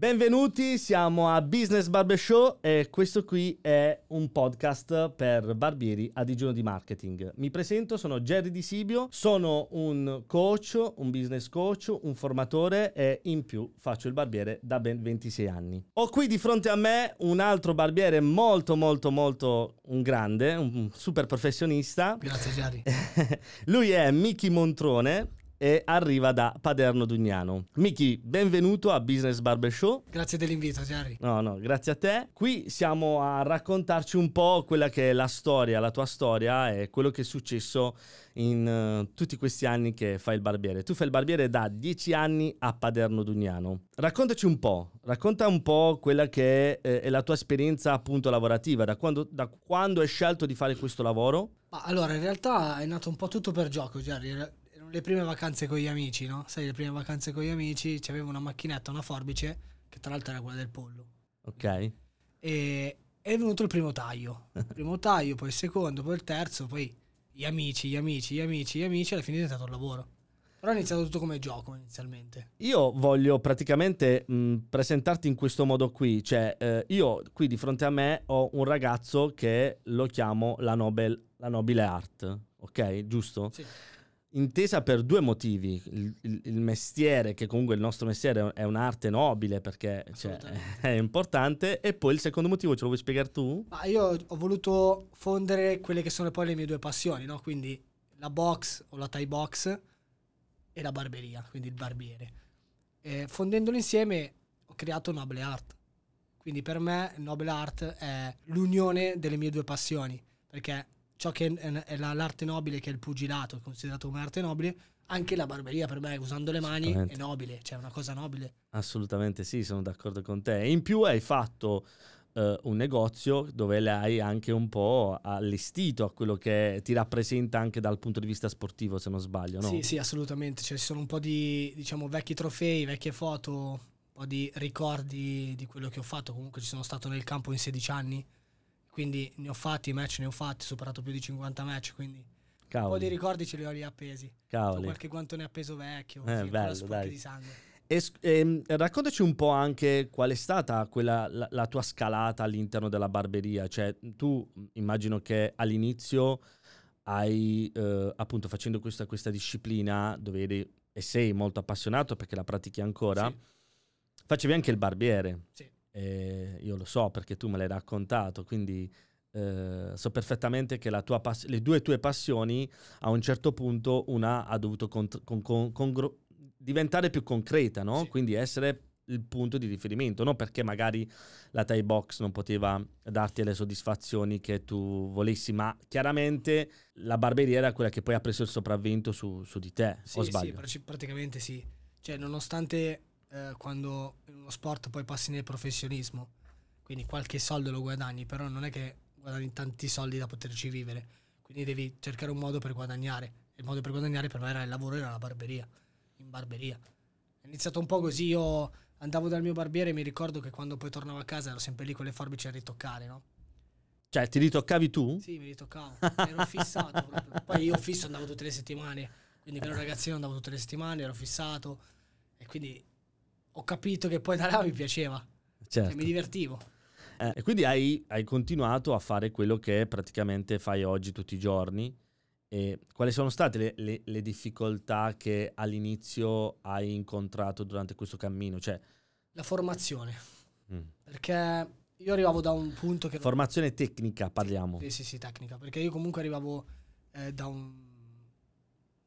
Benvenuti, siamo a Business Barber Show e questo qui è un podcast per barbieri a digiuno di marketing. Mi presento, sono Jerry Di Sibio, sono un coach, un business coach, un formatore e in più faccio il barbiere da ben 26 anni. Ho qui di fronte a me un altro barbiere molto molto molto un grande, un super professionista. Grazie Jerry. Lui è Miki Montrone e arriva da Paderno Dugnano. Miki, benvenuto a Business Barber Show. Grazie dell'invito, Jerry. No, no, grazie a te. Qui siamo a raccontarci un po' quella che è la storia, la tua storia e quello che è successo in uh, tutti questi anni che fai il barbiere. Tu fai il barbiere da dieci anni a Paderno Dugnano. Raccontaci un po', racconta un po' quella che è, eh, è la tua esperienza appunto lavorativa, da quando, da quando hai scelto di fare questo lavoro? Ma allora, in realtà è nato un po' tutto per gioco, Jerry le prime vacanze con gli amici, no? Sai, le prime vacanze con gli amici, c'avevo una macchinetta, una forbice, che tra l'altro era quella del pollo. Ok. E è venuto il primo taglio. Il primo taglio, poi il secondo, poi il terzo, poi gli amici, gli amici, gli amici, gli amici, alla fine è diventato un lavoro. Però è iniziato tutto come gioco inizialmente. Io voglio praticamente mh, presentarti in questo modo qui, cioè eh, io qui di fronte a me ho un ragazzo che lo chiamo la, Nobel, la nobile art, ok? Giusto? Sì intesa per due motivi. Il, il, il, mestiere, che comunque il nostro mestiere è un'arte nobile perché cioè, è importante, e poi il secondo motivo ce lo vuoi spiegare tu? Ma io ho voluto fondere quelle che sono poi le mie due passioni, no? quindi la box o la Thai box e la barberia, quindi il barbiere. E fondendolo insieme ho creato Noble Art. Quindi per me Noble Art è l'unione delle mie due passioni, perché ciò che è l'arte nobile, che è il pugilato, è considerato come arte nobile, anche la barberia per me, usando le mani, è nobile, cioè è una cosa nobile. Assolutamente sì, sono d'accordo con te. In più hai fatto uh, un negozio dove l'hai anche un po' allestito a quello che ti rappresenta anche dal punto di vista sportivo, se non sbaglio, no? Sì, sì, assolutamente. Cioè, ci sono un po' di, diciamo, vecchi trofei, vecchie foto, un po' di ricordi di quello che ho fatto. Comunque ci sono stato nel campo in 16 anni quindi ne ho fatti, match ne ho fatti, ho superato più di 50 match, quindi Cavoli. un po' di ricordi ce li ho lì appesi. Cavoli. Ho qualche guantone appeso vecchio, eh, sì, bello, dai. di sangue. E, e, raccontaci un po' anche qual è stata quella, la, la, tua scalata all'interno della barberia. Cioè, tu immagino che all'inizio hai, eh, appunto, facendo questa, questa, disciplina dove eri e sei molto appassionato perché la pratichi ancora, sì. facevi anche il barbiere. Sì. Eh, io lo so perché tu me l'hai raccontato, quindi eh, so perfettamente che pass- le due tue passioni a un certo punto una ha dovuto con- con- con- congru- diventare più concreta, no? Sì. quindi essere il punto di riferimento, non perché magari la Thai Box non poteva darti le soddisfazioni che tu volessi, ma chiaramente la barberia era quella che poi ha preso il sopravvento su, su di te, sì, o sbaglio? Sì, praticamente sì. Cioè, nonostante eh, quando in uno sport poi passi nel professionismo, quindi qualche soldo lo guadagni, però non è che guadagni tanti soldi da poterci vivere, quindi devi cercare un modo per guadagnare. Il modo per guadagnare per me era il lavoro, era la barberia, in barberia. È iniziato un po' così, io andavo dal mio barbiere e mi ricordo che quando poi tornavo a casa ero sempre lì con le forbici a ritoccare, no? Cioè, ti ritoccavi tu? Sì, mi ritoccavo. ero fissato proprio. Poi io fisso andavo tutte le settimane. Quindi un ragazzino andavo tutte le settimane, ero fissato. E quindi ho capito che poi da là mi piaceva. Cioè, certo. Cioè, mi divertivo. Eh, e quindi hai, hai, continuato a fare quello che praticamente fai oggi tutti i giorni. E quali sono state le, le, le difficoltà che all'inizio hai incontrato durante questo cammino? Cioè, La formazione. Mm. Perché io arrivavo da un punto che... Formazione tecnica, parliamo. Sì, sì, sì, tecnica. Perché io comunque arrivavo eh, da un,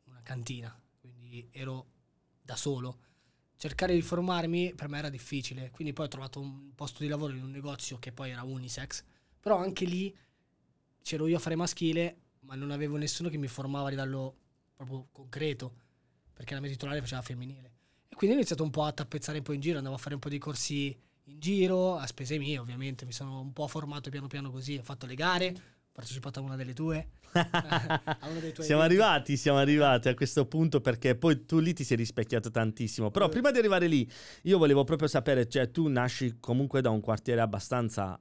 una cantina, quindi ero da solo cercare di formarmi per me era difficile, quindi poi ho trovato un posto di lavoro in un negozio che poi era unisex, però anche lì c'ero io a fare maschile, ma non avevo nessuno che mi formava a livello proprio concreto, perché la mia titolare faceva femminile. E quindi ho iniziato un po' a tappezzare un po' in giro, andavo a fare un po' di corsi in giro, a spese mie ovviamente, mi sono un po' formato piano piano così, ho fatto le gare, partecipato a una delle tue. siamo arrivati, siamo arrivati a questo punto perché poi tu lì ti sei rispecchiato tantissimo. Però prima di arrivare lì, io volevo proprio sapere, cioè tu nasci comunque da un quartiere abbastanza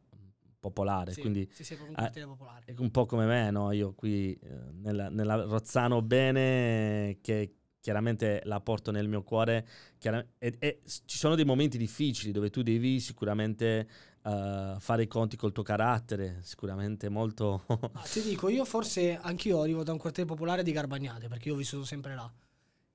popolare, sì, quindi sì, sì, un quartiere popolare. un po' come me, no? Io qui eh, nella, nella Rozzano bene che chiaramente la porto nel mio cuore. E, e ci sono dei momenti difficili dove tu devi sicuramente uh, fare i conti col tuo carattere, sicuramente molto... ah, ti dico, io forse anch'io arrivo da un quartiere popolare di Garbagnate, perché io ho vissuto sempre là.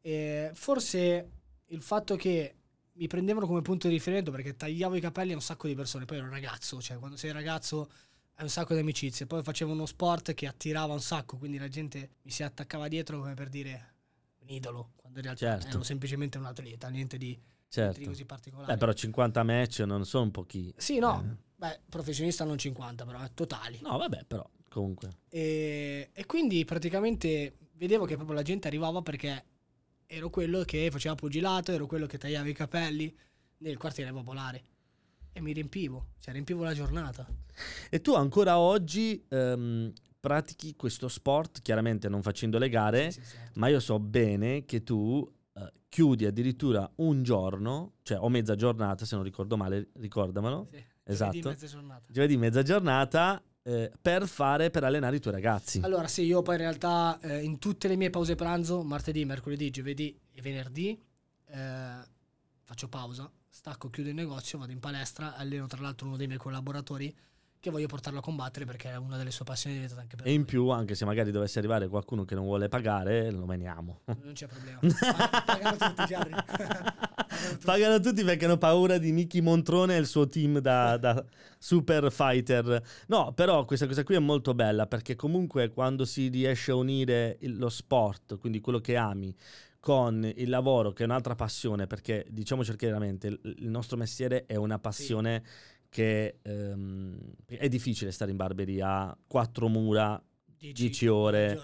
E forse il fatto che mi prendevano come punto di riferimento perché tagliavo i capelli a un sacco di persone, poi ero ragazzo, cioè quando sei ragazzo hai un sacco di amicizie, poi facevo uno sport che attirava un sacco, quindi la gente mi si attaccava dietro come per dire un idolo, quando in realtà certo. ero semplicemente un atleta, niente di, certo. così particolare. Beh, però 50 match non sono pochi. Sì, no, eh. beh, professionista non 50, però eh, totali. No, vabbè, però comunque. E, e quindi praticamente vedevo che proprio la gente arrivava perché ero quello che faceva pugilato, ero quello che tagliava i capelli nel quartiere popolare e mi riempivo, cioè riempivo la giornata. E tu ancora oggi um, pratichi questo sport, chiaramente non facendo le gare, sì, sì, certo. ma io so bene che tu chiudi addirittura un giorno, cioè o mezza giornata se non ricordo male, ricordamelo. Sì, esatto. Giovedì mezza giornata. Giovedì mezza giornata eh, per fare, per allenare i tuoi ragazzi? Allora sì, io poi in realtà eh, in tutte le mie pause pranzo, martedì, mercoledì, giovedì e venerdì, eh, faccio pausa, stacco, chiudo il negozio, vado in palestra, alleno tra l'altro uno dei miei collaboratori che voglio portarlo a combattere perché è una delle sue passioni diventata anche per E in più, anche se magari dovesse arrivare qualcuno che non vuole pagare, lo meniamo. Non c'è problema. Pagano tutti, Gianni. Pagano tutti perché hanno paura di Mickey Montrone e il suo team da, da, super fighter. No, però questa cosa qui è molto bella perché comunque quando si riesce a unire lo sport, quindi quello che ami, con il lavoro che è un'altra passione, perché diciamoci chiaramente, il, il nostro mestiere è una passione... Sì che ehm, è difficile stare in barberia, quattro mura, 10 ore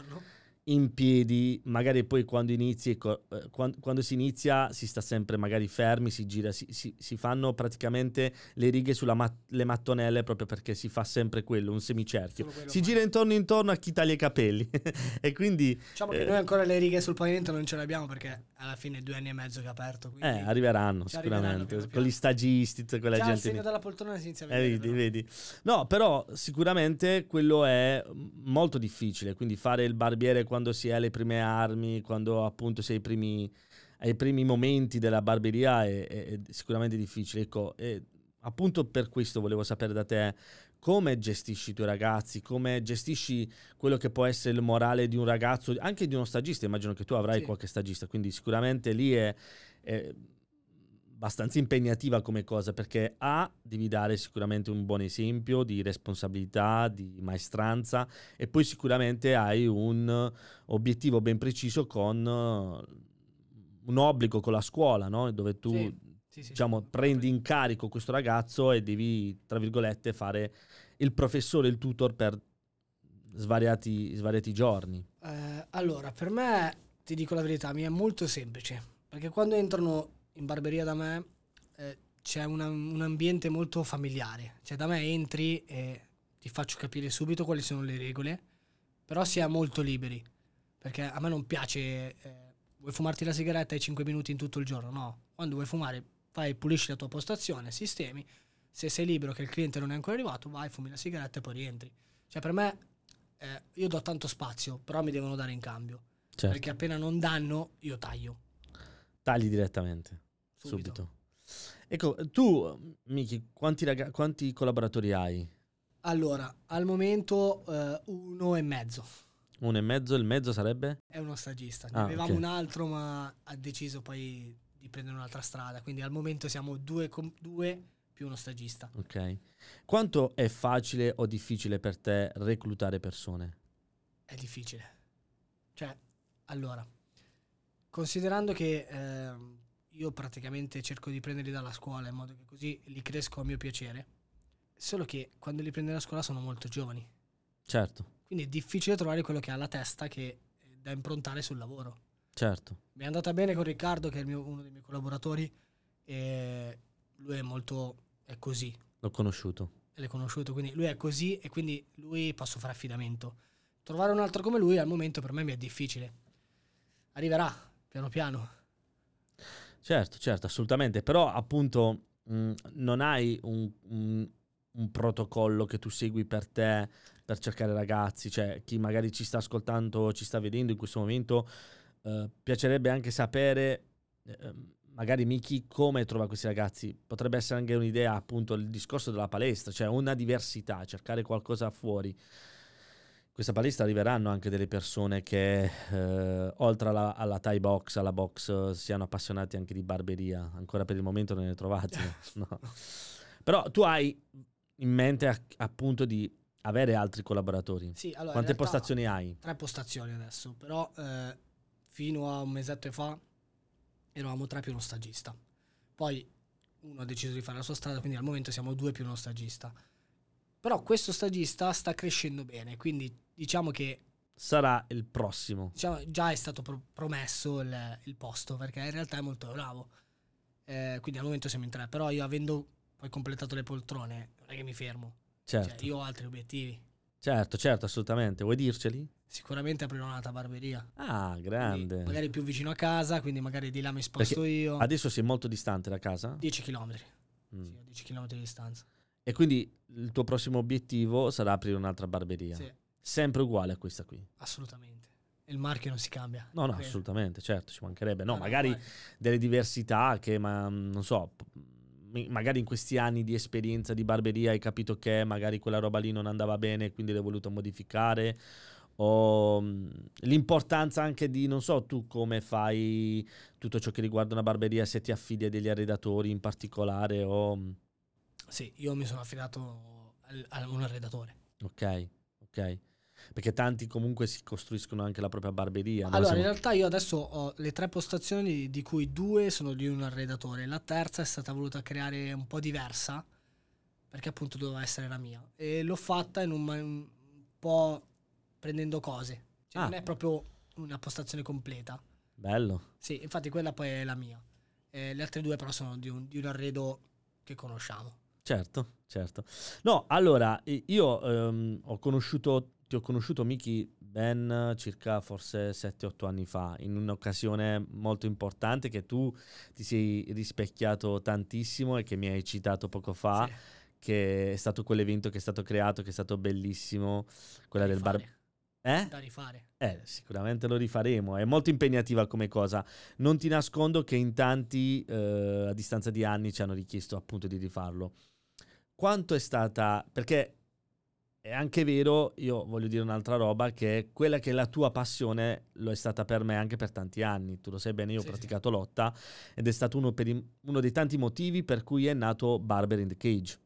in piedi, magari poi quando inizi, ecco, eh, quando, quando, si inizia si sta sempre magari fermi, si gira, si, si, si fanno praticamente le righe sulle mat- mattonelle proprio perché si fa sempre quello, un semicerchio. Si gira intorno intorno a chi taglia i capelli e quindi... Diciamo eh, che noi ancora le righe sul pavimento non ce le abbiamo perché alla fine due anni e mezzo che è aperto. Eh, arriveranno sicuramente, arriveranno con gli stagisti, tutta quella Già gente... il segno della poltrona si inizia a vedere. Eh, vedi, vedi. No, però sicuramente quello è molto difficile, quindi fare il barbiere quando si è alle prime armi, quando appunto si è ai primi, ai primi momenti della barberia è, è, è sicuramente difficile. Ecco, appunto per questo volevo sapere da te come gestisci i tuoi ragazzi, come gestisci quello che può essere il morale di un ragazzo, anche di uno stagista, immagino che tu avrai sì. qualche stagista, quindi sicuramente lì è, è abbastanza impegnativa come cosa perché A devi dare sicuramente un buon esempio di responsabilità, di maestranza e poi sicuramente hai un obiettivo ben preciso con un obbligo con la scuola, no? dove tu sì, sì, diciamo, sì, prendi in carico questo ragazzo e devi, tra virgolette, fare il professore, il tutor per svariati, svariati giorni. Eh, allora, per me, ti dico la verità, mi è molto semplice, perché quando entrano in barberia da me eh, c'è una, un ambiente molto familiare. Cioè da me entri e ti faccio capire subito quali sono le regole, però si è molto liberi. Perché a me non piace, eh, vuoi fumarti la sigaretta ai 5 minuti in tutto il giorno? No, quando vuoi fumare fai, pulisci la tua postazione, sistemi, se sei libero che il cliente non è ancora arrivato, vai, fumi la sigaretta e poi rientri. Cioè per me eh, io do tanto spazio, però mi devono dare in cambio. Certo. Perché appena non danno, io taglio. Tagli direttamente, subito. subito. Ecco, tu, Miki, quanti, rag- quanti collaboratori hai? Allora, al momento uh, uno e mezzo. Uno e mezzo, il mezzo sarebbe? È uno stagista. Ne ah, avevamo okay. un altro, ma ha deciso poi di prendere un'altra strada. Quindi al momento siamo due, com- due più uno stagista. Ok. Quanto è facile o difficile per te reclutare persone? È difficile. Cioè, allora, Considerando che eh, io praticamente cerco di prenderli dalla scuola in modo che così li cresco a mio piacere, solo che quando li prendo dalla scuola sono molto giovani. Certo. Quindi è difficile trovare quello che ha la testa che da improntare sul lavoro. Certo. Mi è andata bene con Riccardo, che è mio, uno dei miei collaboratori, e lui è molto... è così. L'ho conosciuto. L'ho conosciuto, quindi lui è così e quindi lui posso fare affidamento. Trovare un altro come lui al momento per me mi è difficile. Arriverà, piano piano. Certo, certo, assolutamente, però appunto mh, mm, non hai un, un, un, protocollo che tu segui per te per cercare ragazzi, cioè chi magari ci sta ascoltando, ci sta vedendo in questo momento, eh, piacerebbe anche sapere, eh, magari Miki, come trova questi ragazzi. Potrebbe essere anche un'idea, appunto, il discorso della palestra, cioè una diversità, cercare qualcosa fuori. Questa palestra arriveranno anche delle persone che, eh, oltre alla, alla, Thai box, alla box, siano appassionati anche di barberia. Ancora per il momento non ne trovate. no. Però tu hai in mente appunto di avere altri collaboratori. Sì, allora, Quante postazioni hai? Tre postazioni adesso, però eh, fino a un mesetto fa eravamo tre più uno stagista. Poi uno ha deciso di fare la sua strada, quindi al momento siamo due più uno stagista. Però questo stagista sta crescendo bene, quindi diciamo che... Sarà il prossimo. Diciamo, già è stato pro- promesso il, il, posto, perché in realtà è molto bravo. Eh, quindi al momento siamo in tre, però io avendo poi completato le poltrone, non è che mi fermo. Certo. Cioè, io ho altri obiettivi. Certo, certo, assolutamente. Vuoi dirceli? Sicuramente aprirò una barberia. Ah, grande. Quindi magari più vicino a casa, quindi magari di là mi sposto Perché io. Adesso sei molto distante da casa? 10 km. Mm. Sì, 10 km di distanza. E quindi il tuo prossimo obiettivo sarà aprire un'altra barberia? Sì. Sempre uguale a questa qui? Assolutamente. Il marchio non si cambia. No, no, credo. assolutamente, certo, ci mancherebbe. No, no magari no, delle diversità che, ma non so, magari in questi anni di esperienza di barberia hai capito che magari quella roba lì non andava bene quindi l'hai voluto modificare o l'importanza anche di non so tu come fai tutto ciò che riguarda una barberia se ti affidi a degli arredatori in particolare o sì io mi sono affidato a un arredatore ok ok perché tanti comunque si costruiscono anche la propria barberia. Allora, no? in realtà io adesso ho le tre postazioni, di cui due sono di un arredatore. La terza è stata voluta creare un po' diversa, perché appunto doveva essere la mia. E l'ho fatta in un, un po' prendendo cose. Cioè, ah. non è proprio una postazione completa. Bello. Sì, infatti quella poi è la mia. E le altre due però sono di un, di un arredo che conosciamo. Certo, certo. No, allora, io ehm, ho conosciuto ti ho conosciuto Miki ben circa forse 7-8 anni fa, in un'occasione molto importante che tu ti sei rispecchiato tantissimo e che mi hai citato poco fa, sì. che è stato quell'evento che è stato creato, che è stato bellissimo, quella da del bar... Eh? Da rifare. Eh, sicuramente lo rifaremo. È molto impegnativa come cosa. Non ti nascondo che in tanti, eh, a distanza di anni, ci hanno richiesto appunto di rifarlo. Quanto è stata... Perché è anche vero, io voglio dire un'altra roba, che quella che è la tua passione lo è stata per me anche per tanti anni. Tu lo sai bene, io sì, ho praticato sì. lotta ed è stato uno, i, uno, dei tanti motivi per cui è nato Barber in the Cage.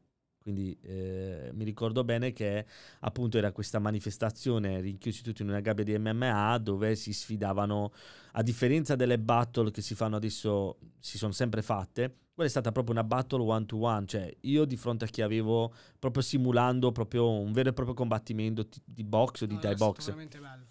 Quindi eh, mi ricordo bene che appunto era questa manifestazione rinchiusi tutti in una gabbia di MMA dove si sfidavano, a differenza delle battle che si fanno adesso, si sono sempre fatte, quella è stata proprio una battle one to one, cioè io di fronte a chi avevo proprio simulando proprio un vero e proprio combattimento di box o di no, Thai box. Bello.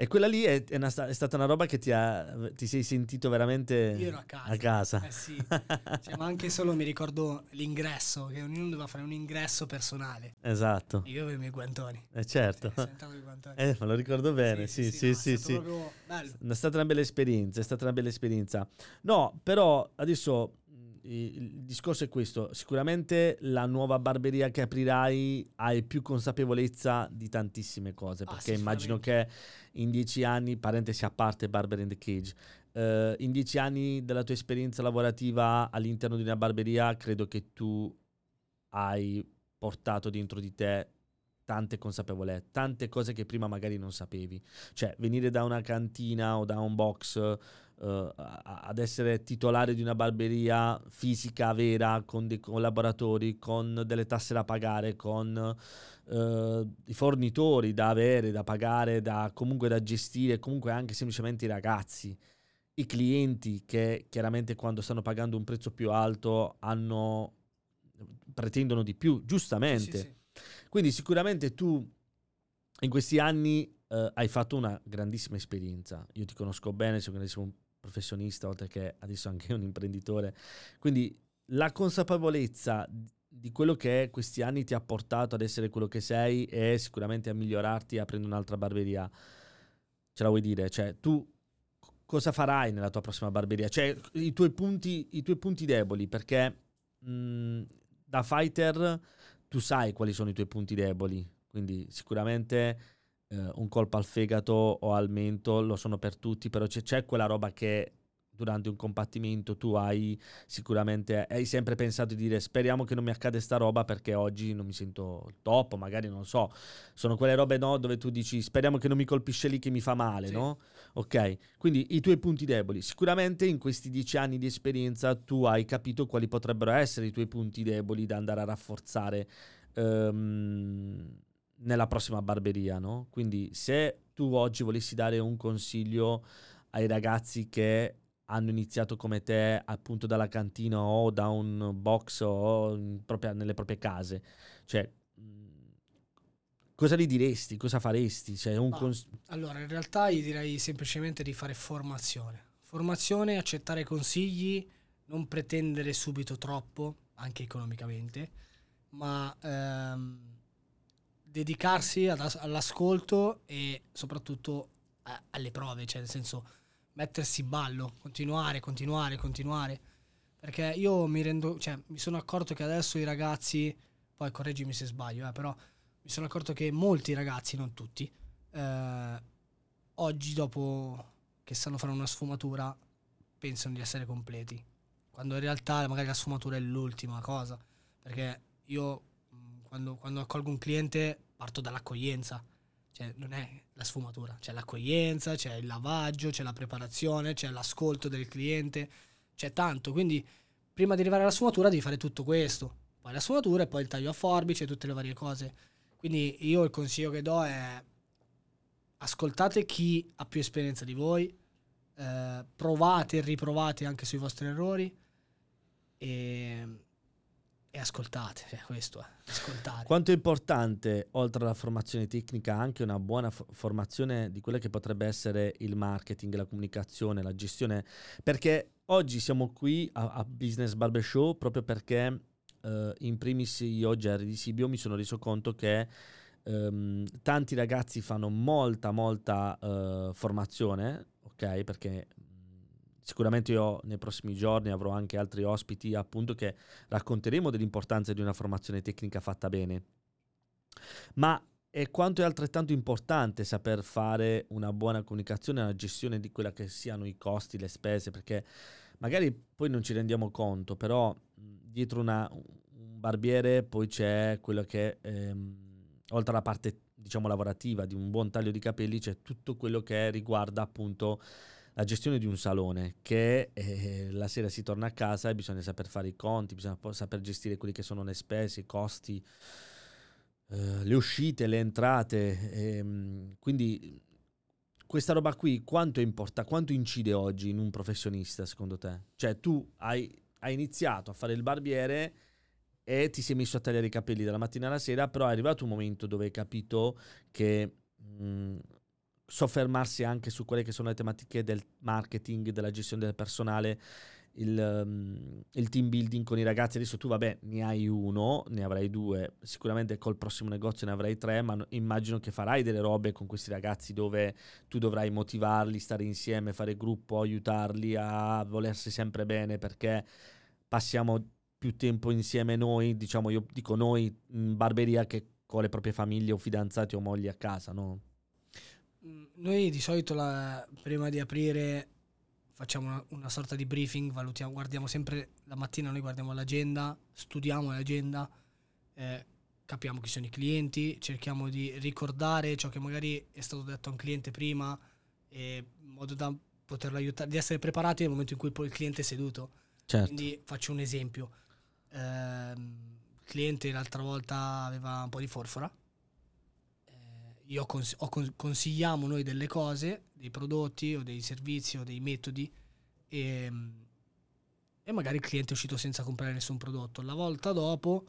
E quella lì è, è, una, è, stata una roba che ti, ha, ti sei sentito veramente Io ero a casa. A casa. Eh sì. cioè, ma anche solo mi ricordo l'ingresso, che ognuno doveva fare un ingresso personale. Esatto. io avevo i miei guantoni. Eh certo. Sì, eh, me lo ricordo bene, sì, sì, sì. sì, no, sì. È stata una bella esperienza, è stata una bella esperienza. No, però adesso il discorso è questo, sicuramente la nuova barberia che aprirai hai più consapevolezza di tantissime cose, ah, perché immagino che in dieci anni, parentesi a parte Barber in the Cage, uh, in dieci anni della tua esperienza lavorativa all'interno di una barberia, credo che tu hai portato dentro di te tante consapevolezze, tante cose che prima magari non sapevi. Cioè, venire da una cantina o da un box uh, ad essere titolare di una barberia fisica vera, con dei collaboratori, con delle tasse da pagare, con uh, i fornitori da avere, da pagare, da, comunque da gestire, comunque anche semplicemente i ragazzi. I clienti che chiaramente quando stanno pagando un prezzo più alto hanno, pretendono di più, giustamente. Sì, sì, sì. Quindi sicuramente tu in questi anni uh, hai fatto una grandissima esperienza. Io ti conosco bene, sei un professionista, oltre che adesso anche un imprenditore. Quindi la consapevolezza di quello che questi anni ti ha portato ad essere quello che sei e sicuramente a migliorarti aprendo un'altra barberia. Ce la vuoi dire? Cioè, tu cosa farai nella tua prossima barberia? Cioè, i tuoi punti, i tuoi punti deboli, perché mh, da fighter tu sai quali sono i tuoi punti deboli, quindi sicuramente eh, un colpo al fegato o al mento, lo sono per tutti, però c'è, c'è quella roba che durante un combattimento tu hai sicuramente hai sempre pensato di dire speriamo che non mi accade sta roba perché oggi non mi sento top, magari non so, sono quelle robe no dove tu dici speriamo che non mi colpisce lì che mi fa male, sì. no? Ok, quindi i tuoi punti deboli, sicuramente in questi dieci anni di esperienza tu hai capito quali potrebbero essere i tuoi punti deboli da andare a rafforzare um, nella prossima barberia, no? Quindi se tu oggi volessi dare un consiglio ai ragazzi che hanno iniziato come te appunto dalla cantina o da un box o propria, nelle proprie case, cioè cosa gli diresti, cosa faresti? Cioè, ah, cons- allora, in realtà gli direi semplicemente di fare formazione. Formazione, accettare consigli, non pretendere subito troppo, anche economicamente, ma ehm, dedicarsi all'ascolto e soprattutto a, alle prove, cioè nel senso mettersi in ballo, continuare, continuare, continuare. Perché io mi rendo, cioè mi sono accorto che adesso i ragazzi, poi correggimi se sbaglio, eh, però mi sono accorto che molti ragazzi, non tutti, eh, oggi dopo che sanno fare una sfumatura pensano di essere completi. Quando in realtà magari la sfumatura è l'ultima cosa. Perché io quando, quando accolgo un cliente parto dall'accoglienza, cioè non è la sfumatura, c'è l'accoglienza, c'è il lavaggio, c'è la preparazione, c'è l'ascolto del cliente, c'è tanto, quindi prima di arrivare alla sfumatura devi fare tutto questo, poi la sfumatura e poi il taglio a forbice e tutte le varie cose. Quindi io il consiglio che do è ascoltate chi ha più esperienza di voi, eh, provate e riprovate anche sui vostri errori e ascoltate, cioè questo è, ascoltare. Quanto è importante, oltre alla formazione tecnica, anche una buona f- formazione di quella che potrebbe essere il marketing, la comunicazione, la gestione, perché oggi siamo qui a, a Business Barbershow proprio perché uh, in primis io, Jerry di Sibio, mi sono reso conto che um, tanti ragazzi fanno molta, molta uh, formazione, ok? Perché Sicuramente io nei prossimi giorni avrò anche altri ospiti appunto che racconteremo dell'importanza di una formazione tecnica fatta bene. Ma è quanto è altrettanto importante saper fare una buona comunicazione, una gestione di quella che siano i costi, le spese, perché magari poi non ci rendiamo conto, però dietro una, un barbiere poi c'è quello che, ehm, oltre alla parte diciamo lavorativa di un buon taglio di capelli, c'è tutto quello che riguarda appunto la gestione di un salone che eh, la sera si torna a casa e bisogna saper fare i conti, bisogna saper gestire quelli che sono le spese, i costi, eh, le uscite, le entrate. Ehm, quindi questa roba qui quanto importa, quanto incide oggi in un professionista secondo te? Cioè tu hai, hai iniziato a fare il barbiere e ti sei messo a tagliare i capelli dalla mattina alla sera, però è arrivato un momento dove hai capito che... Mh, soffermarsi anche su quelle che sono le tematiche del marketing, della gestione del personale, il, um, il, team building con i ragazzi. Adesso tu, vabbè, ne hai uno, ne avrai due, sicuramente col prossimo negozio ne avrai tre, ma immagino che farai delle robe con questi ragazzi dove tu dovrai motivarli, stare insieme, fare gruppo, aiutarli a volersi sempre bene perché passiamo più tempo insieme noi, diciamo io dico noi in barberia che con le proprie famiglie o fidanzati o mogli a casa, no? Mm, noi di solito la, prima di aprire facciamo una, una, sorta di briefing, valutiamo, guardiamo sempre la mattina, noi guardiamo l'agenda, studiamo l'agenda, eh, capiamo chi sono i clienti, cerchiamo di ricordare ciò che magari è stato detto a un cliente prima, in modo da poterlo aiutare, di essere preparati nel momento in cui poi il cliente è seduto. Certo. Quindi faccio un esempio. Eh, il cliente l'altra volta aveva un po' di forfora, io cons- con- consigliamo noi delle cose, dei prodotti o dei servizi o dei metodi e, ehm, e magari il cliente è uscito senza comprare nessun prodotto. La volta dopo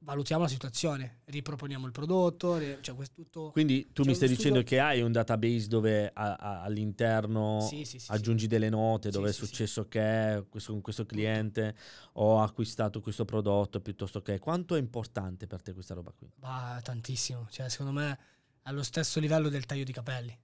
valutiamo la situazione, riproponiamo il prodotto, cioè tutto, Quindi tu mi stai dicendo che hai un database dove a, a, all'interno sì, sì, sì, aggiungi delle note dove è successo che questo, con questo cliente ho acquistato questo prodotto piuttosto che quanto è importante per te questa roba qui? Bah, tantissimo, cioè secondo me è allo stesso livello del taglio di capelli.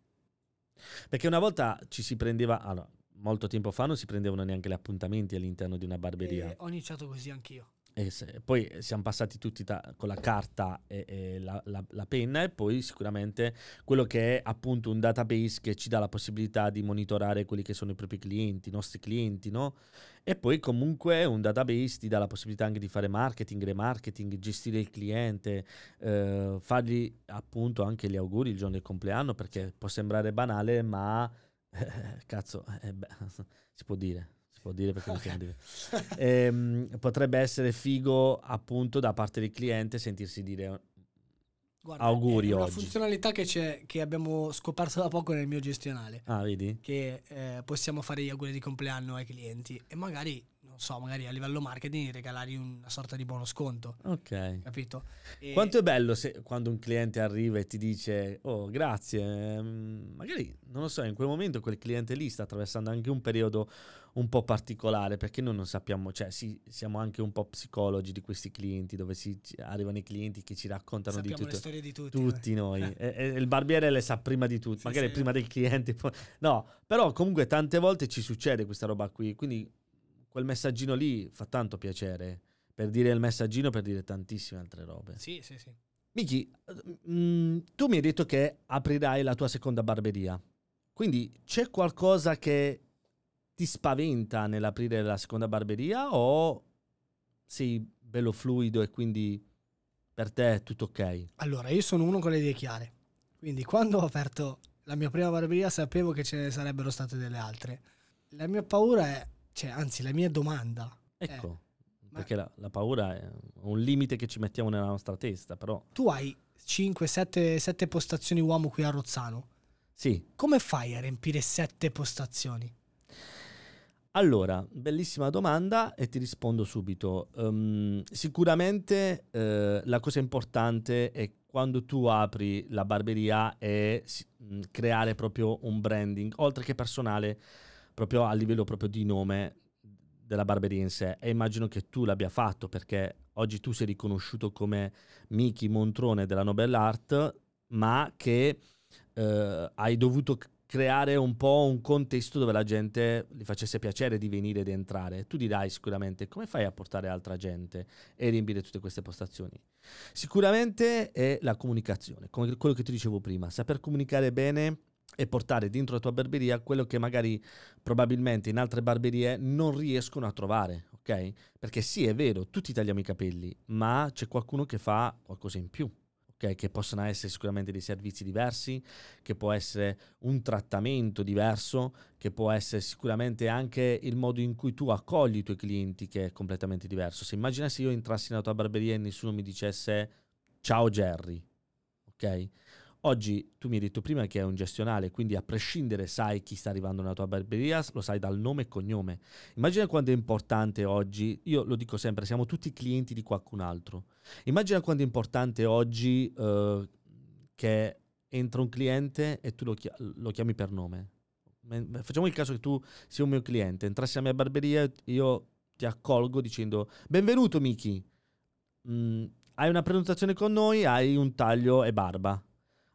Perché una volta ci si prendeva, allora, molto tempo fa non si prendevano neanche gli appuntamenti all'interno di una barberia. E ho iniziato così anch'io. E se- poi siamo passati tutti da- con la carta e, e la, la- la penna e poi sicuramente quello che è appunto un database che ci dà la possibilità di monitorare quelli che sono i propri clienti, i nostri clienti, no? E poi comunque un database ti dà la possibilità anche di fare marketing, remarketing, gestire il cliente, eh, fargli appunto anche gli auguri il giorno del compleanno perché può sembrare banale ma eh, cazzo, eh, beh, si può dire. Può dire perché può dire. Ehm, potrebbe essere figo appunto da parte del cliente sentirsi dire Guarda, Auguri è una oggi. funzionalità che, c'è, che abbiamo scoperto da poco nel mio gestionale. ah vedi Che eh, possiamo fare gli auguri di compleanno ai clienti e magari, non so, magari a livello marketing regalargli una sorta di buono sconto. ok Capito? E- quanto è bello se, quando un cliente arriva e ti dice oh grazie ehm, magari non lo so in quel momento quel cliente lì sta attraversando anche un periodo un po' particolare perché noi non sappiamo cioè sì, siamo anche un po' psicologi di questi clienti dove si, arrivano i clienti che ci raccontano di sappiamo le tutto storie di tutti. tutti noi. Eh. E- e il barbiere le sa prima di tutti, Sì, magari sì. prima del cliente. poi- No, però comunque tante volte ci succede questa roba qui, quindi quel messaggino lì fa tanto piacere. Per dire il messaggino, per dire tantissime altre robe. Sì, sì, sì. Miki, mm, tu mi hai detto che aprirai la tua seconda barberia. Quindi c'è qualcosa che ti spaventa nell'aprire la seconda barberia o sei bello fluido e quindi per te è tutto ok? Allora, io sono uno con le idee chiare. Quindi quando ho aperto la mia prima barberia sapevo che ce ne sarebbero state delle altre. La mia paura è, cioè, anzi, la mia domanda Ecco, ma- perché la, la paura è un limite che ci mettiamo nella nostra testa, però tu hai 5, 7, 7 postazioni uomo qui a Rozzano. sì. Come fai a riempire 7 postazioni? Allora, bellissima domanda e ti rispondo subito. Ehm, sicuramente eh, la cosa importante è quando tu apri la barberia è creare proprio un branding, oltre che personale, proprio a livello proprio di nome della barberia in sé. E immagino che tu l'abbia fatto perché oggi tu sei riconosciuto come Miki Montrone della Nobel Art, ma che eh, hai dovuto creare un po' un contesto dove la gente gli facesse piacere di venire ed entrare. Tu dirai sicuramente come fai a portare altra gente e riempire tutte queste postazioni. Sicuramente è la comunicazione, come quello che ti dicevo prima, saper comunicare bene e portare dentro la tua barberia quello che magari probabilmente in altre barberie non riescono a trovare, ok? Perché sì, è vero, tutti tagliamo i capelli, ma c'è qualcuno che fa qualcosa in più. ok? Che possono essere sicuramente dei servizi diversi, che può essere un trattamento diverso, che può essere sicuramente anche il modo in cui tu accogli i tuoi clienti che è completamente diverso. Se immagina se io entrassi nella tua barberia e nessuno mi dicesse ciao Jerry, ok? Oggi tu mi hai detto prima che è un gestionale, quindi a prescindere sai chi sta arrivando nella tua barberia, lo sai dal nome e cognome. Immagina quanto è importante oggi, io lo dico sempre, siamo tutti clienti di qualcun altro. Immagina quanto è importante oggi eh, che entra un cliente e tu lo, chia- lo chiami per nome. Me- Facciamo il caso che tu sia un mio cliente, entrassi alla mia barberia, io ti accolgo dicendo benvenuto Miki, Mm, hai una prenotazione con noi, hai un taglio e barba.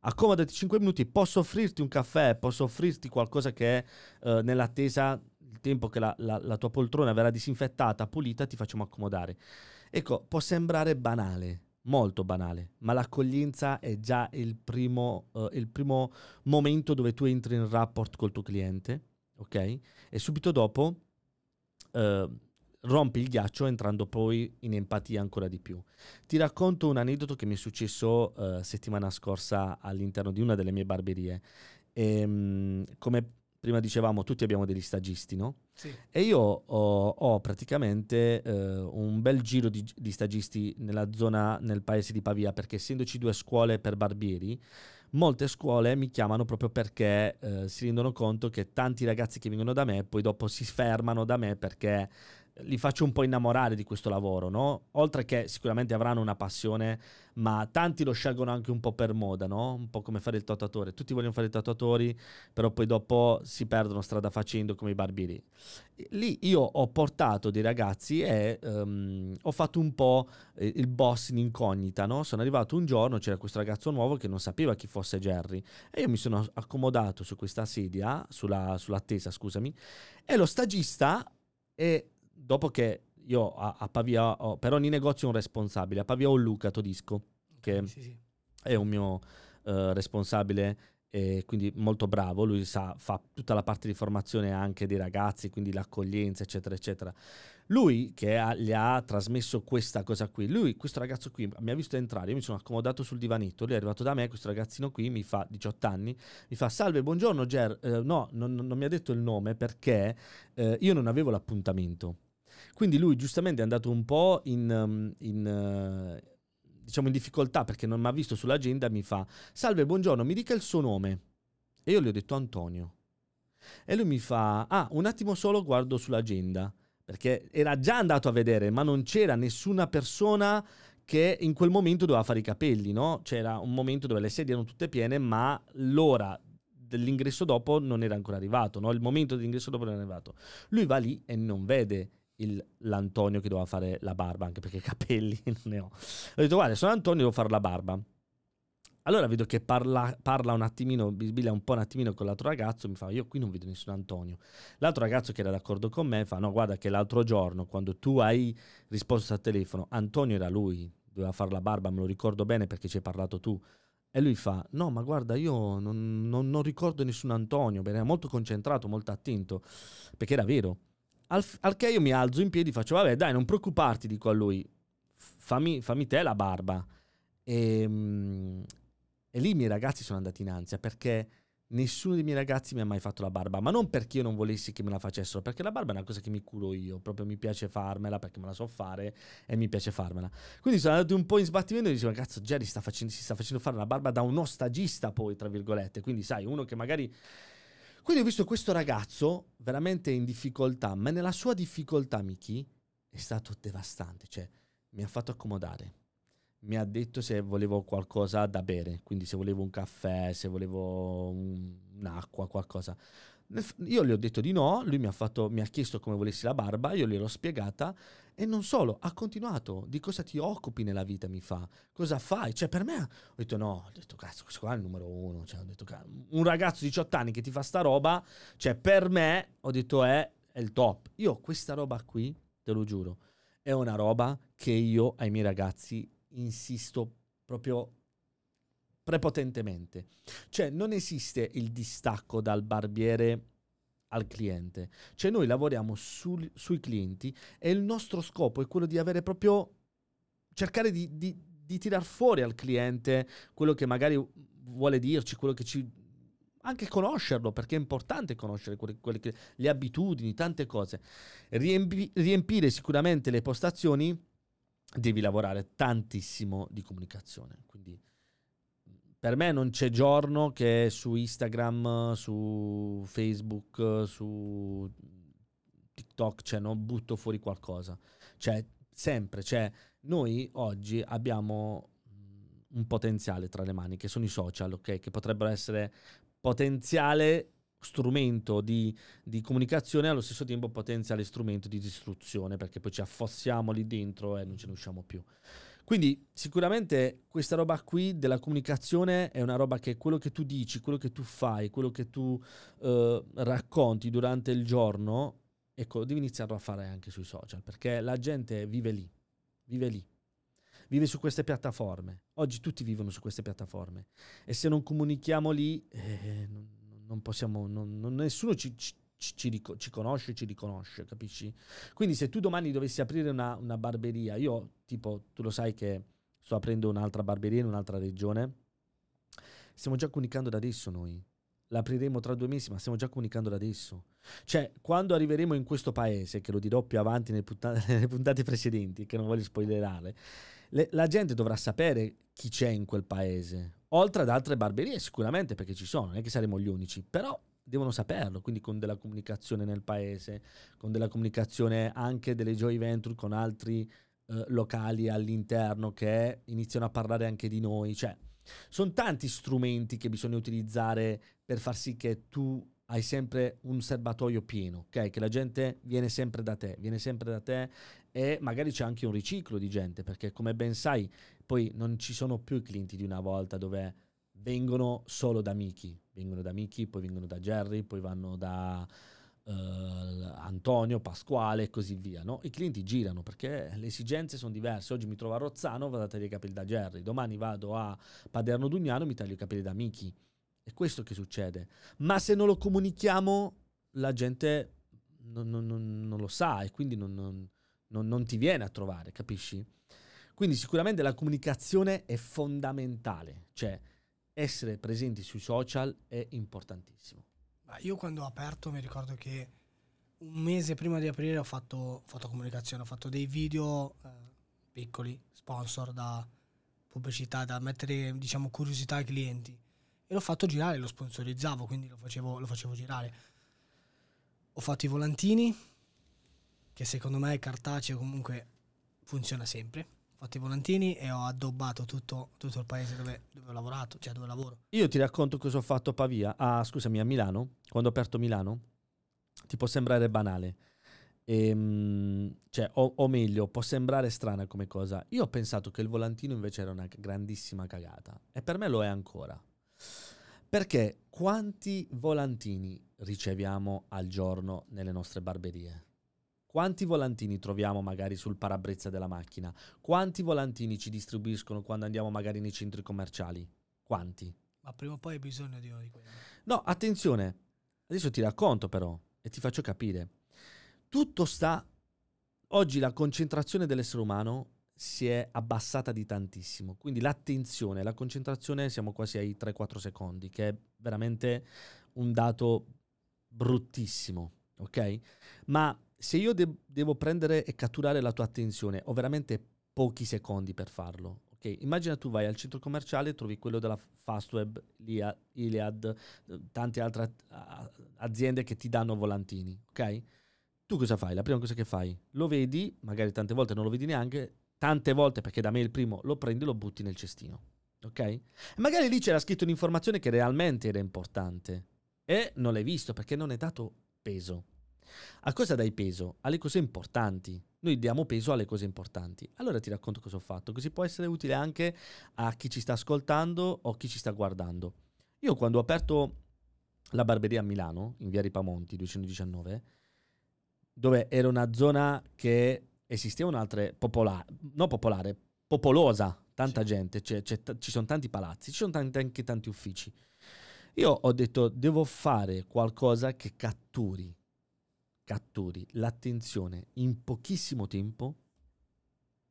Accomodati 5 minuti, posso offrirti un caffè, posso offrirti qualcosa che è eh, nell'attesa il tempo che la, la- la tua poltrona verrà disinfettata, pulita, ti facciamo accomodare. Ecco, può sembrare banale, molto banale, ma l'accoglienza è già il primo, eh, il primo momento dove tu entri in rapport col tuo cliente, ok? E subito dopo eh, rompi il ghiaccio entrando poi in empatia ancora di più. Ti racconto un aneddoto che mi è successo eh, settimana scorsa all'interno di una delle mie barberie. Ehm, come prima dicevamo, tutti abbiamo degli stagisti, no? Sì. E io ho, ho praticamente eh, un bel giro di, di stagisti nella zona, nel paese di Pavia, perché essendoci due scuole per barbieri, molte scuole mi chiamano proprio perché eh, si rendono conto che tanti ragazzi che vengono da me poi dopo si fermano da me perché li faccio un po' innamorare di questo lavoro, no? Oltre che sicuramente avranno una passione, ma tanti lo scelgono anche un po' per moda, no? Un po' come fare il tatuatore. Tutti vogliono fare i tatuatori, però poi dopo si perdono strada facendo come i barbieri. Lì io ho portato dei ragazzi e ehm, ho fatto un po' il boss in incognita, no? Sono arrivato un giorno, c'era questo ragazzo nuovo che non sapeva chi fosse Jerry e io mi sono accomodato su questa sedia, sulla, sull'attesa, scusami, e lo stagista, e dopo che io a, a Pavia ho, per ogni negozio un responsabile. A Pavia ho Luca Todisco, che Sì, sì. è un mio eh, responsabile e quindi molto bravo. Lui sa, fa tutta la parte di formazione anche dei ragazzi, quindi l'accoglienza, eccetera, eccetera. Lui che ha- gli ha trasmesso questa cosa qui, lui, questo ragazzo qui, mi ha visto entrare, io mi sono accomodato sul divanetto, lui è arrivato da me, questo ragazzino qui mi fa 18 anni, mi fa salve, buongiorno Ger, Eh, no, non, non mi ha detto il nome perché eh, io non avevo l'appuntamento. Quindi lui giustamente è andato un po' in, um, in, eh, diciamo in difficoltà perché non mi ha visto sull'agenda mi fa salve, buongiorno, mi dica il suo nome. E io gli ho detto Antonio. E lui mi fa, ah, un attimo solo guardo sull'agenda, perché era già andato a vedere, ma non c'era nessuna persona che in quel momento doveva fare i capelli, no? C'era un momento dove le sedie erano tutte piene, ma l'ora dell'ingresso dopo non era ancora arrivato, no? Il momento dell'ingresso dopo non era arrivato. Lui va lì e non vede il- l'Antonio che doveva fare la barba, anche perché capelli non ne ho. Ho detto, guarda, sono Antonio, devo fare la barba. Allora vedo che parla, parla un attimino, bisbiglia un po' un attimino con l'altro ragazzo, mi fa, io qui non vedo nessun Antonio. L'altro ragazzo che era d'accordo con me fa, no, guarda che l'altro giorno, quando tu hai risposto al telefono, Antonio era lui, doveva fare la barba, me lo ricordo bene perché ci hai parlato tu. E lui fa, no, ma guarda, io non, non- non ricordo nessun Antonio, era molto concentrato, molto attento, perché era vero. Al, al che io mi alzo in piedi, faccio, vabbè, dai, non preoccuparti, dico a lui, fammi, fammi te la barba. E, mm, e lì i miei ragazzi sono andati in ansia perché nessuno dei miei ragazzi mi ha mai fatto la barba, ma non perché io non volessi che me la facessero, perché la barba è una cosa che mi curo io, proprio mi piace farmela perché me la so fare e mi piace farmela. Quindi sono andati un po' in sbattimento e dicevo, cazzo, Jerry sta facendo- si sta facendo fare la barba da uno stagista poi, tra virgolette, quindi sai, uno che magari... Quindi ho visto questo ragazzo veramente in difficoltà, ma nella sua difficoltà, Miki, è stato devastante, cioè mi ha fatto accomodare mi ha detto se volevo qualcosa da bere, quindi se volevo un caffè, se volevo un- un'acqua, qualcosa. Io gli ho detto di no, lui mi ha, fatto- mi ha chiesto come volessi la barba, io gliel'ho spiegata e non solo, ha continuato, di cosa ti occupi nella vita mi fa, cosa fai? Cioè per me, ho detto no, ho detto cazzo, questo qua è il numero uno, cioè, ho detto, "Ca- un ragazzo di 18 anni che ti fa sta roba, cioè per me, ho detto è, è il top. Io questa roba qui, te lo giuro, è una roba che io ai miei ragazzi insisto proprio prepotentemente. Cioè non esiste il distacco dal barbiere al cliente. Cioè noi lavoriamo sul- sui clienti e il nostro scopo è quello di avere proprio cercare di, di, di tirar fuori al cliente quello che magari vuole dirci, quello che ci anche conoscerlo, perché è importante conoscere quelle, quelle che- le abitudini, tante cose. Riempi- riempire sicuramente le postazioni devi lavorare tantissimo di comunicazione. Quindi per me non c'è giorno che su Instagram, su Facebook, su TikTok, cioè non butto fuori qualcosa. Cioè, sempre, cioè, noi oggi abbiamo mm, un potenziale tra le mani, che sono i social, ok? Che potrebbero essere potenziale strumento di, di comunicazione e allo stesso tempo potenziale strumento di distruzione, perché poi ci affossiamo lì dentro e non ce ne usciamo più. Quindi sicuramente questa roba qui della comunicazione è una roba che quello che tu dici, quello che tu fai, quello che tu eh, racconti durante il giorno, ecco, devi iniziarlo a fare anche sui social, perché la gente vive lì, vive lì, vive su queste piattaforme. Oggi tutti vivono su queste piattaforme e se non comunichiamo lì, eh, non, non possiamo, non- non- nessuno ci, ci- ci rico- ci conosce, ci riconosce, capisci? Quindi se tu domani dovessi aprire una, una barberia, io tipo, tu lo sai che sto aprendo un'altra barberia in un'altra regione, stiamo già comunicando da adesso noi. L'apriremo tra due mesi, ma stiamo già comunicando da adesso. Cioè, quando arriveremo in questo paese, che lo dirò più avanti nelle puntate, nelle puntate precedenti, che non voglio spoilerare, le- la gente dovrà sapere chi c'è in quel paese. Oltre ad altre barberie, sicuramente, perché ci sono, non è che saremo gli unici, però devono saperlo, quindi con della comunicazione nel paese, con della comunicazione anche delle joy venture con altri eh, locali all'interno che iniziano a parlare anche di noi. Cioè, sono tanti strumenti che bisogna utilizzare per far sì che tu hai sempre un serbatoio pieno, ok? Che la gente viene sempre da te, viene sempre da te e magari c'è anche un riciclo di gente, perché come ben sai, poi non ci sono più i clienti di una volta dove vengono solo da Miki, vengono da Miki, poi vengono da Jerry, poi vanno da, eh, Antonio, Pasquale e così via. No? I clienti girano perché le esigenze sono diverse. Oggi mi trovo a Rozzano, vado a tagliare i capelli da Jerry, domani vado a Paderno Dugnano, mi taglio i capelli da Miki. È questo che succede. Ma se non lo comunichiamo, la gente non, non, non, non lo sa e quindi non ti viene a trovare, capisci? Quindi sicuramente la comunicazione è fondamentale, cioè essere presenti sui social è importantissimo. Io quando ho aperto mi ricordo che un mese prima di aprire ho fatto, fatto comunicazione, ho fatto dei video eh, piccoli, sponsor da pubblicità, da mettere diciamo curiosità ai clienti e l'ho fatto girare, lo sponsorizzavo, quindi lo facevo, lo facevo girare. Ho fatto i volantini, che secondo me cartaceo comunque funziona sempre. Fatto i volantini e ho addobbato tutto, tutto il paese dove, dove, ho lavorato, cioè dove lavoro. Io ti racconto cosa ho fatto a Pavia, ah scusami, a Milano, quando ho aperto Milano ti può sembrare banale, ehm, cioè, o, o, meglio, può sembrare strana come cosa. Io ho pensato che il volantino invece era una grandissima cagata e per me lo è ancora. Perché quanti volantini riceviamo al giorno nelle nostre barberie? Quanti volantini troviamo magari sul parabrezza della macchina? Quanti volantini ci distribuiscono quando andiamo magari nei centri commerciali? Quanti? Ma prima o poi hai bisogno di uno di quelli. No, attenzione, adesso ti racconto però e ti faccio capire. Tutto sta... Oggi la concentrazione dell'essere umano si è abbassata di tantissimo, quindi l'attenzione, la concentrazione siamo quasi ai 3-4 secondi, che è veramente un dato bruttissimo, ok? Ma se io de- devo prendere e catturare la tua attenzione, ho veramente pochi secondi per farlo. Ok, immagina tu vai al centro commerciale, trovi quello della Fastweb, Iliad, tante altre aziende che ti danno volantini, ok? Tu cosa fai? La prima cosa che fai? Lo vedi, magari tante volte non lo vedi neanche, tante volte perché da me il primo lo prendi e lo butti nel cestino, ok? Magari lì c'era scritto un'informazione che realmente era importante e non l'hai visto perché non è dato peso. A cosa dai peso? Alle cose importanti. Noi diamo peso alle cose importanti. Allora ti racconto cosa ho fatto, così può essere utile anche a chi ci sta ascoltando o chi ci sta guardando. Io quando ho aperto la barberia a Milano, in via Ripamonti 219, dove era una zona che esisteva un'altra popolare, non popolare, popolosa, tanta sì. gente, c'è, c'è, ci sono tanti palazzi, ci sono tanti, anche tanti uffici. Io ho detto, devo fare qualcosa che catturi catturi l'attenzione in pochissimo tempo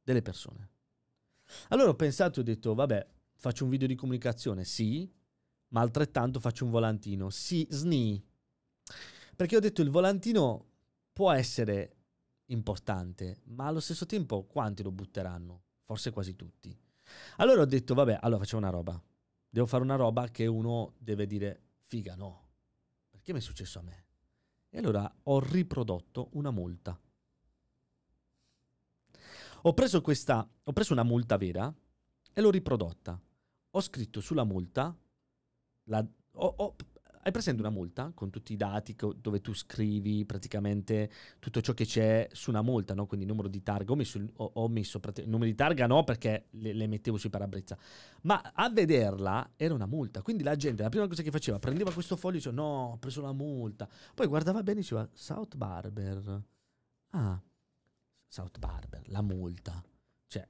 delle persone. Allora ho pensato e ho detto, vabbè, faccio un video di comunicazione, sì, ma altrettanto faccio un volantino, sì, sni. Perché ho detto il volantino può essere importante, ma allo stesso tempo quanti lo butteranno? Forse quasi tutti. Allora ho detto, vabbè, allora facciamo una roba. Devo fare una roba che uno deve dire, figa, no. Perché mi è successo a me? E allora ho riprodotto una multa. Ho preso questa, ho preso una multa vera e l'ho riprodotta. Ho scritto sulla multa, la, ho, ho, hai presente una multa con tutti i dati co- dove tu scrivi praticamente tutto ciò che c'è su una multa, no? quindi il numero di targa. Ho messo, il, ho, ho messo il numero di targa no perché le, le, mettevo sui parabrezza, ma a vederla era una multa. Quindi la gente, la prima cosa che faceva, prendeva questo foglio e diceva no, ho preso la multa. Poi guardava bene e diceva South Barber. Ah, South Barber, la multa. Cioè,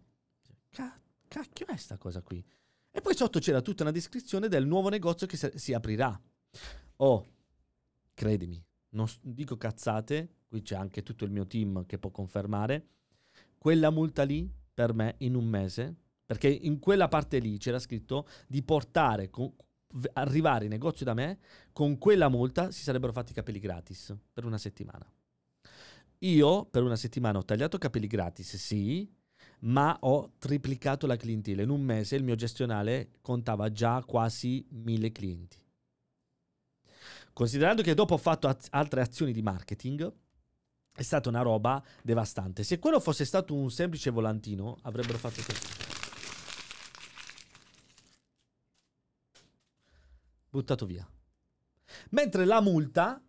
ca- cacchio è sta cosa qui? E poi sotto c'era tutta una descrizione del nuovo negozio che si aprirà. Oh, credimi, non dico cazzate, qui c'è anche tutto il mio team che può confermare. Quella multa lì, per me, in un mese, perché in quella parte lì c'era scritto di portare, con, arrivare in negozio da me, con quella multa si sarebbero fatti i capelli gratis per una settimana. Io per una settimana ho tagliato capelli gratis, sì, ma ho triplicato la clientela. In un mese il mio gestionale contava già quasi mille clienti. Considerando che dopo ho fatto az- altre azioni di marketing, è stata una roba devastante. Se quello fosse stato un semplice volantino, avrebbero fatto così. Buttato via. Mentre la multa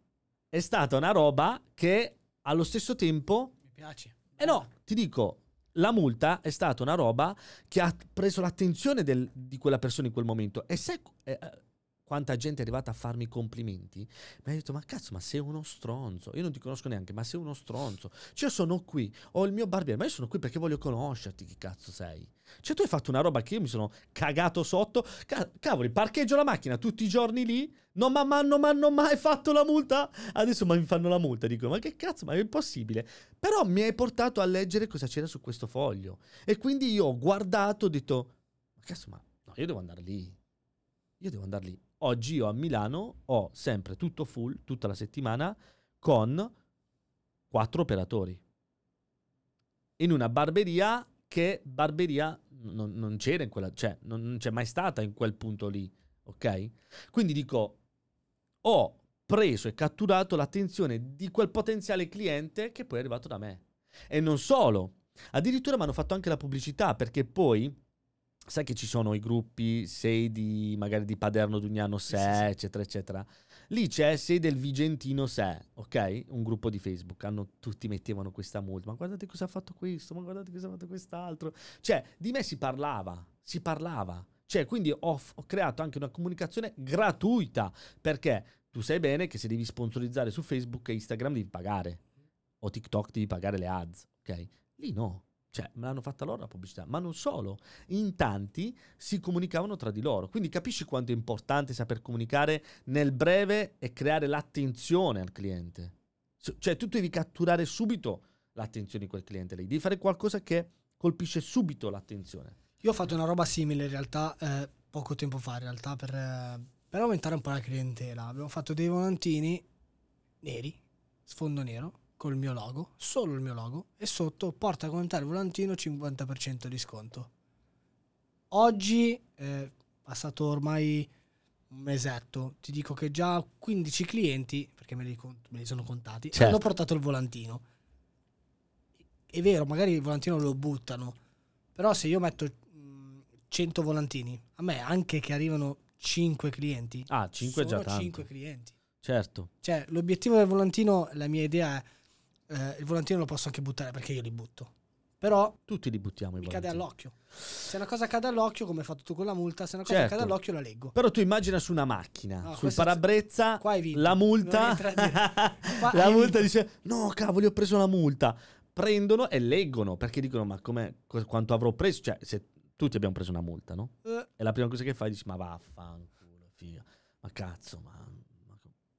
è stata una roba che allo stesso tempo... Mi piace. Eh no, ti dico, la multa è stata una roba che ha preso l'attenzione del, di quella persona in quel momento. E sai eh, quanta gente è arrivata a farmi complimenti, mi ha detto ma cazzo ma sei uno stronzo, io non ti conosco neanche ma sei uno stronzo, cioè io sono qui, ho il mio barbiere, ma io sono qui perché voglio conoscerti, chi cazzo sei? Cioè tu hai fatto una roba che io mi sono cagato sotto, Ca- cavoli parcheggio la macchina tutti i giorni lì, non mi hanno mai fatto la multa, adesso mi fanno la multa, dico ma che cazzo ma è impossibile, però mi hai portato a leggere cosa c'era su questo foglio. E quindi io ho guardato, ho detto ma cazzo ma no io devo andare lì, io devo andare lì Oggi io a Milano ho sempre tutto full, tutta la settimana, con quattro operatori. In una barberia che barberia non, non c'era in quella, cioè non, non c'è mai stata in quel punto lì, ok? Quindi dico, ho preso e catturato l'attenzione di quel potenziale cliente che poi è arrivato da me. E non solo, addirittura mi hanno fatto anche la pubblicità perché poi sai che ci sono i gruppi, sei di magari di Paderno Dugnano Se, sì, sì. eccetera, eccetera. Lì c'è sei del Vigentino Se, ok? Un gruppo di Facebook. Hanno, tutti mettevano questa multa. Ma guardate cosa ha fatto questo, ma guardate cosa ha fatto quest'altro. Cioè, di me si parlava, si parlava. Cioè, quindi ho, ho creato anche una comunicazione gratuita. Perché tu sai bene che se devi sponsorizzare su Facebook e Instagram devi pagare. O TikTok devi pagare le ads, ok? Lì no cioè, me l'hanno fatta loro la pubblicità, ma non solo. In tanti si comunicavano tra di loro. Quindi capisci quanto è importante saper comunicare nel breve e creare l'attenzione al cliente. Cioè, tu devi catturare subito l'attenzione di quel cliente lì. Devi fare qualcosa che colpisce subito l'attenzione. Io ho fatto una roba simile in realtà eh, poco tempo fa, in realtà, per, per aumentare un po' la clientela. Abbiamo fatto dei volantini neri, sfondo nero, col mio logo, solo il mio logo, e sotto porta a contatare volantino 50% di sconto. Oggi, eh, passato ormai un mesetto, ti dico che già 15 clienti, perché me li, me li sono contati, certo. hanno portato il volantino. È vero, magari il volantino lo buttano, però se io metto 100 volantini, a me anche che arrivano 5 clienti, ah, 5 già tanto. 5 clienti. Certo. Cioè, l'obiettivo del volantino, la mia idea è eh, il volantino lo posso anche buttare perché io li butto. Però tutti li buttiamo mi volantini. cade all'occhio. Se una cosa cade all'occhio, come hai fatto tu con la multa, se una cosa certo. cade all'occhio la leggo. Però tu immagina su una macchina, no, sul parabrezza, la multa, la multa dice "No, cavoli, ho preso la multa". Prendono e leggono perché dicono "Ma come quanto avrò preso?". Cioè, se tutti abbiamo preso una multa, no? Uh. E la prima cosa che fai dici "Ma vaffanculo, figa. Ma cazzo, ma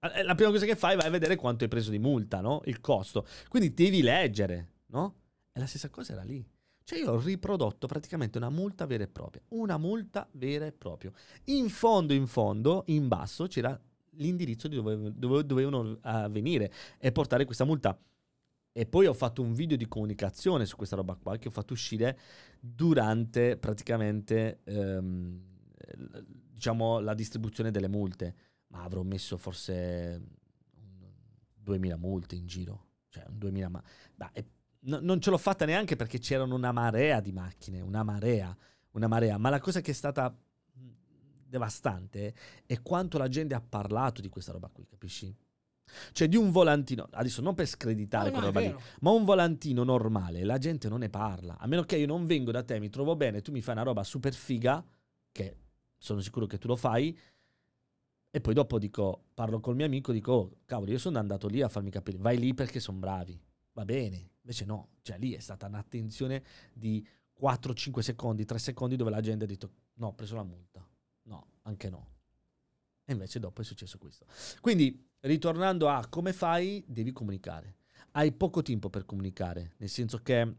la prima cosa che fai vai a vedere quanto hai preso di multa, no? Il costo. Quindi devi leggere, no? E la stessa cosa era lì. Cioè io ho riprodotto praticamente una multa vera e propria. Una multa vera e propria. In fondo, in fondo, in basso c'era l'indirizzo di dove, dove dovevano uh, venire e portare questa multa. E poi ho fatto un video di comunicazione su questa roba qua che ho fatto uscire durante praticamente um, diciamo la distribuzione delle multe ma avrò messo forse 2000 multe in giro. Cioè, un 2000 ma... Bah, e, no, non ce l'ho fatta neanche perché c'erano una marea di macchine, una marea, una marea. Ma la cosa che è stata devastante è quanto la gente ha parlato di questa roba qui, capisci? Cioè di un volantino, adesso non per screditare no, quella roba lì, ma un volantino normale, la gente non ne parla. A meno che io non vengo da te, mi trovo bene, tu mi fai una roba super figa, che sono sicuro che tu lo fai, e poi dopo dico, parlo col mio amico, dico, oh, cavolo, io sono andato lì a farmi capire, vai lì perché sono bravi. Va bene, invece no, cioè lì è stata un'attenzione di 4-5 secondi, 3 secondi dove la gente ha detto, no, ho preso la multa. No, anche no. E invece dopo è successo questo. Quindi, ritornando a come fai, devi comunicare. Hai poco tempo per comunicare, nel senso che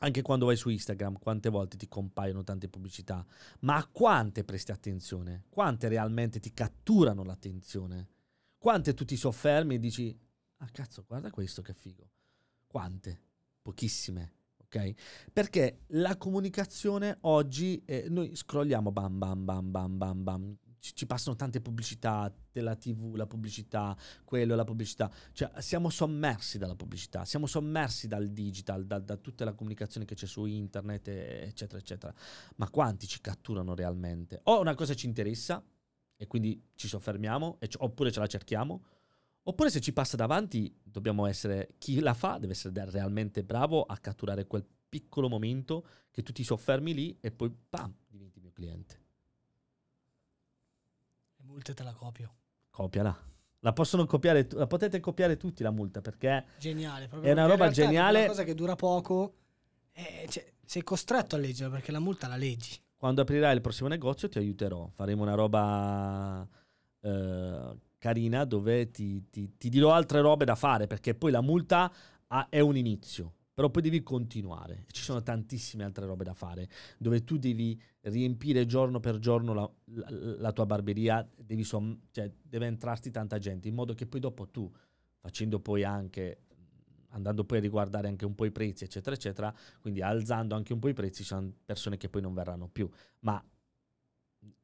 anche quando vai su Instagram, quante volte ti compaiono tante pubblicità, ma a quante presti attenzione? Quante realmente ti catturano l'attenzione? Quante tu ti soffermi e dici, ah cazzo, guarda questo che figo. Quante? Pochissime, ok? Perché la comunicazione oggi, eh, noi scrolliamo bam bam bam bam bam bam, ci, passano tante pubblicità della tv, la pubblicità, quello, la pubblicità. Cioè, siamo sommersi dalla pubblicità, siamo sommersi dal digital, da, da tutta la comunicazione che c'è su internet, eccetera, eccetera. Ma quanti ci catturano realmente? O una cosa ci interessa e quindi ci soffermiamo, c- oppure ce la cerchiamo, oppure se ci passa davanti dobbiamo essere, chi la fa deve essere realmente bravo a catturare quel piccolo momento che tu ti soffermi lì e poi, pam, diventi mio cliente. Le multe te la copio. Copiala. La possono copiare, la potete copiare tutti la multa perché Geniale. proprio È una roba geniale. È una cosa che dura poco. e cioè, sei costretto a leggerla perché la multa la leggi. quando aprirai il prossimo negozio ti aiuterò. Faremo una roba eh, carina dove ti, ti- ti dirò altre robe da fare perché poi la multa ha- è un inizio. Però poi devi continuare. Ci sono tantissime altre robe da fare dove tu devi riempire giorno per giorno la, la- la tua barberia, devi som- cioè, deve entrarti tanta gente in modo che poi dopo tu, facendo poi anche, andando poi a riguardare anche un po' i prezzi, eccetera, eccetera, quindi alzando anche un po' i prezzi, ci sono persone che poi non verranno più. Ma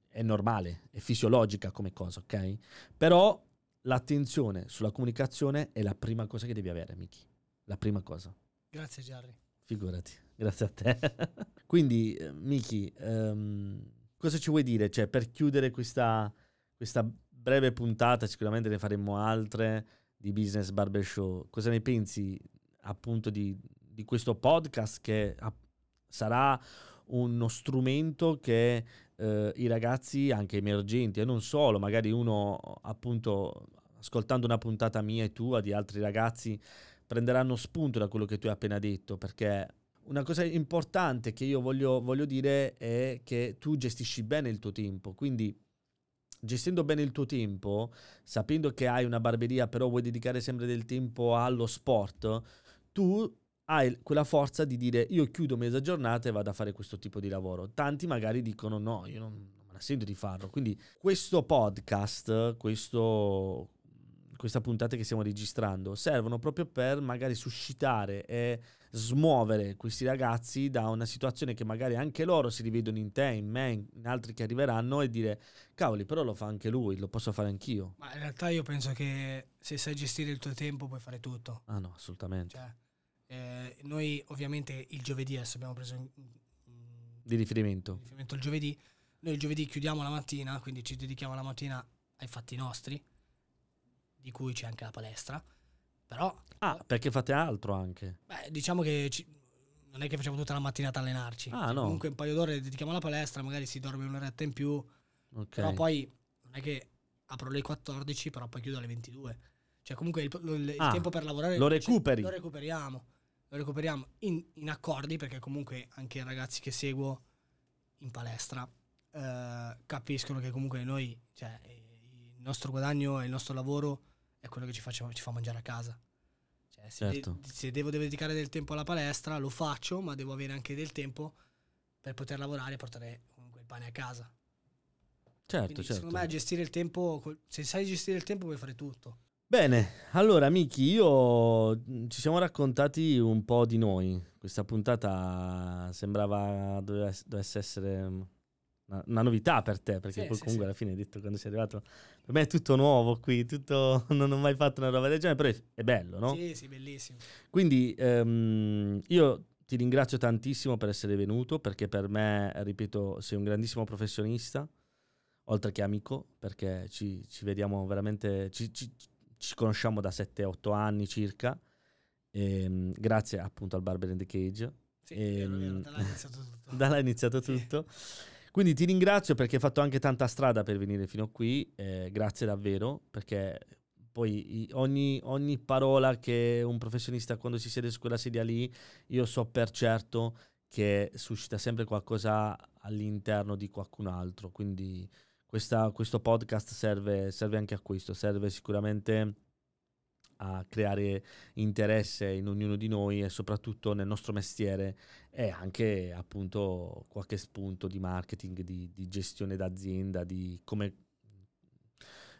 è normale, è fisiologica come cosa, ok? Però l'attenzione sulla comunicazione è la prima cosa che devi avere, Miki. La prima cosa. Grazie, Jerry. Figurati, grazie a te. Quindi, eh, Miki, ehm, cosa ci vuoi dire? Cioè, per chiudere questa, questa breve puntata, sicuramente ne faremo altre di Business Barbershow. Cosa ne pensi appunto di, di questo podcast che ah, sarà uno strumento che eh, i ragazzi, anche emergenti, e non solo, magari uno appunto ascoltando una puntata mia e tua di altri ragazzi prenderanno spunto da quello che tu hai appena detto, perché una cosa importante che io voglio, voglio dire è che tu gestisci bene il tuo tempo, quindi gestendo bene il tuo tempo, sapendo che hai una barberia, però vuoi dedicare sempre del tempo allo sport, tu hai quella forza di dire io chiudo mezza giornata e vado a fare questo tipo di lavoro. Tanti magari dicono no, io non, non me sento di farlo. Quindi questo podcast, questo, questa puntata che stiamo registrando, servono proprio per magari suscitare e smuovere questi ragazzi da una situazione che magari anche loro si rivedono in te, in me, in altri che arriveranno e dire cavoli, però lo fa anche lui, lo posso fare anch'io. Ma in realtà io penso che se sai gestire il tuo tempo puoi fare tutto. Ah no, assolutamente. Cioè, eh, noi ovviamente il giovedì adesso abbiamo preso in, Di riferimento. riferimento al giovedì. Noi il giovedì chiudiamo la mattina, quindi ci dedichiamo la mattina ai fatti nostri, di cui c'è anche la palestra. Però, Ah, perché fate altro anche. beh, diciamo che ci- non è che facciamo tutta la mattinata a allenarci. Ah, Cioè, no. Comunque un paio d'ore le dedichiamo alla palestra, magari si dorme un'oretta in più, Ok. però poi non è che apro alle 14, però poi chiudo alle 22. Cioè comunque il, lo- il Ah, tempo per lavorare lo cioè, recuperi. lo recuperiamo. Lo recuperiamo in, in accordi perché comunque anche i ragazzi che seguo in palestra eh, capiscono che comunque noi, cioè il nostro guadagno e il nostro lavoro è quello che ci, faccia- ci fa mangiare a casa. Cioè, se, de- Certo. se devo dedicare del tempo alla palestra lo faccio, ma devo avere anche del tempo per poter lavorare e portare comunque il pane a casa. Certo, Quindi certo. secondo me gestire il tempo, se sai gestire il tempo puoi fare tutto. Bene, allora Miki, io mh, ci siamo raccontati un po' di noi. Questa puntata sembrava dovesse essere mh, una, una novità per te, perché Sì, poi sì, comunque alla fine hai detto quando sei arrivato, per me è tutto nuovo qui, tutto, non ho mai fatto una roba del genere, però è, è bello, no? Sì, sì, bellissimo. Quindi ehm, io ti ringrazio tantissimo per essere venuto, perché per me, ripeto, sei un grandissimo professionista, oltre che amico, perché ci, ci vediamo veramente, ci, ci- ci conosciamo da 7-8 anni circa, ehm, grazie appunto al Barber in the Cage. Sì, è vero, vero, Ehm, da là è iniziato tutto. Da là è iniziato Sì. Quindi ti ringrazio perché hai fatto anche tanta strada per venire fino qui, eh, grazie davvero, perché poi ogni, ogni parola che un professionista quando si siede su quella sedia lì, io so per certo che suscita sempre qualcosa all'interno di qualcun altro, quindi questa- questo podcast serve, serve anche a questo, serve sicuramente a creare interesse in ognuno di noi e soprattutto nel nostro mestiere e anche appunto qualche spunto di marketing, di, di gestione d'azienda, di come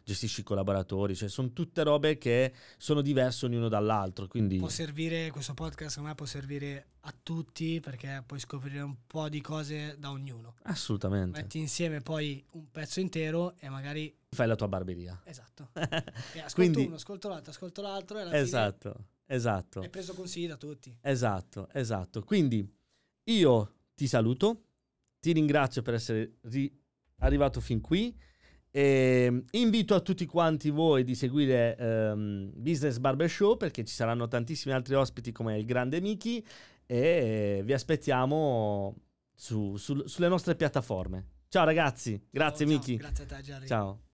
gestisci i collaboratori, cioè sono tutte robe che sono diverse ognuno dall'altro, quindi Può servire, questo podcast secondo me può servire a tutti perché puoi scoprire un po' di cose da ognuno. assolutamente Metti insieme poi un pezzo intero e magari... fai la tua barberia. Esatto. E ascolto Quindi- uno, ascolto l'altro, ascolto l'altro e alla fine esatto, esatto. hai preso consigli da tutti. Esatto, esatto. Quindi io ti saluto, ti ringrazio per essere ri- arrivato fin qui e invito a tutti quanti voi di seguire ehm, Business Barbershow perché ci saranno tantissimi altri ospiti come il grande Miki e vi aspettiamo su- sul- sulle nostre piattaforme. Ciao ragazzi, grazie Ciao, ciao. Miki. Grazie a te Jerry. Ciao.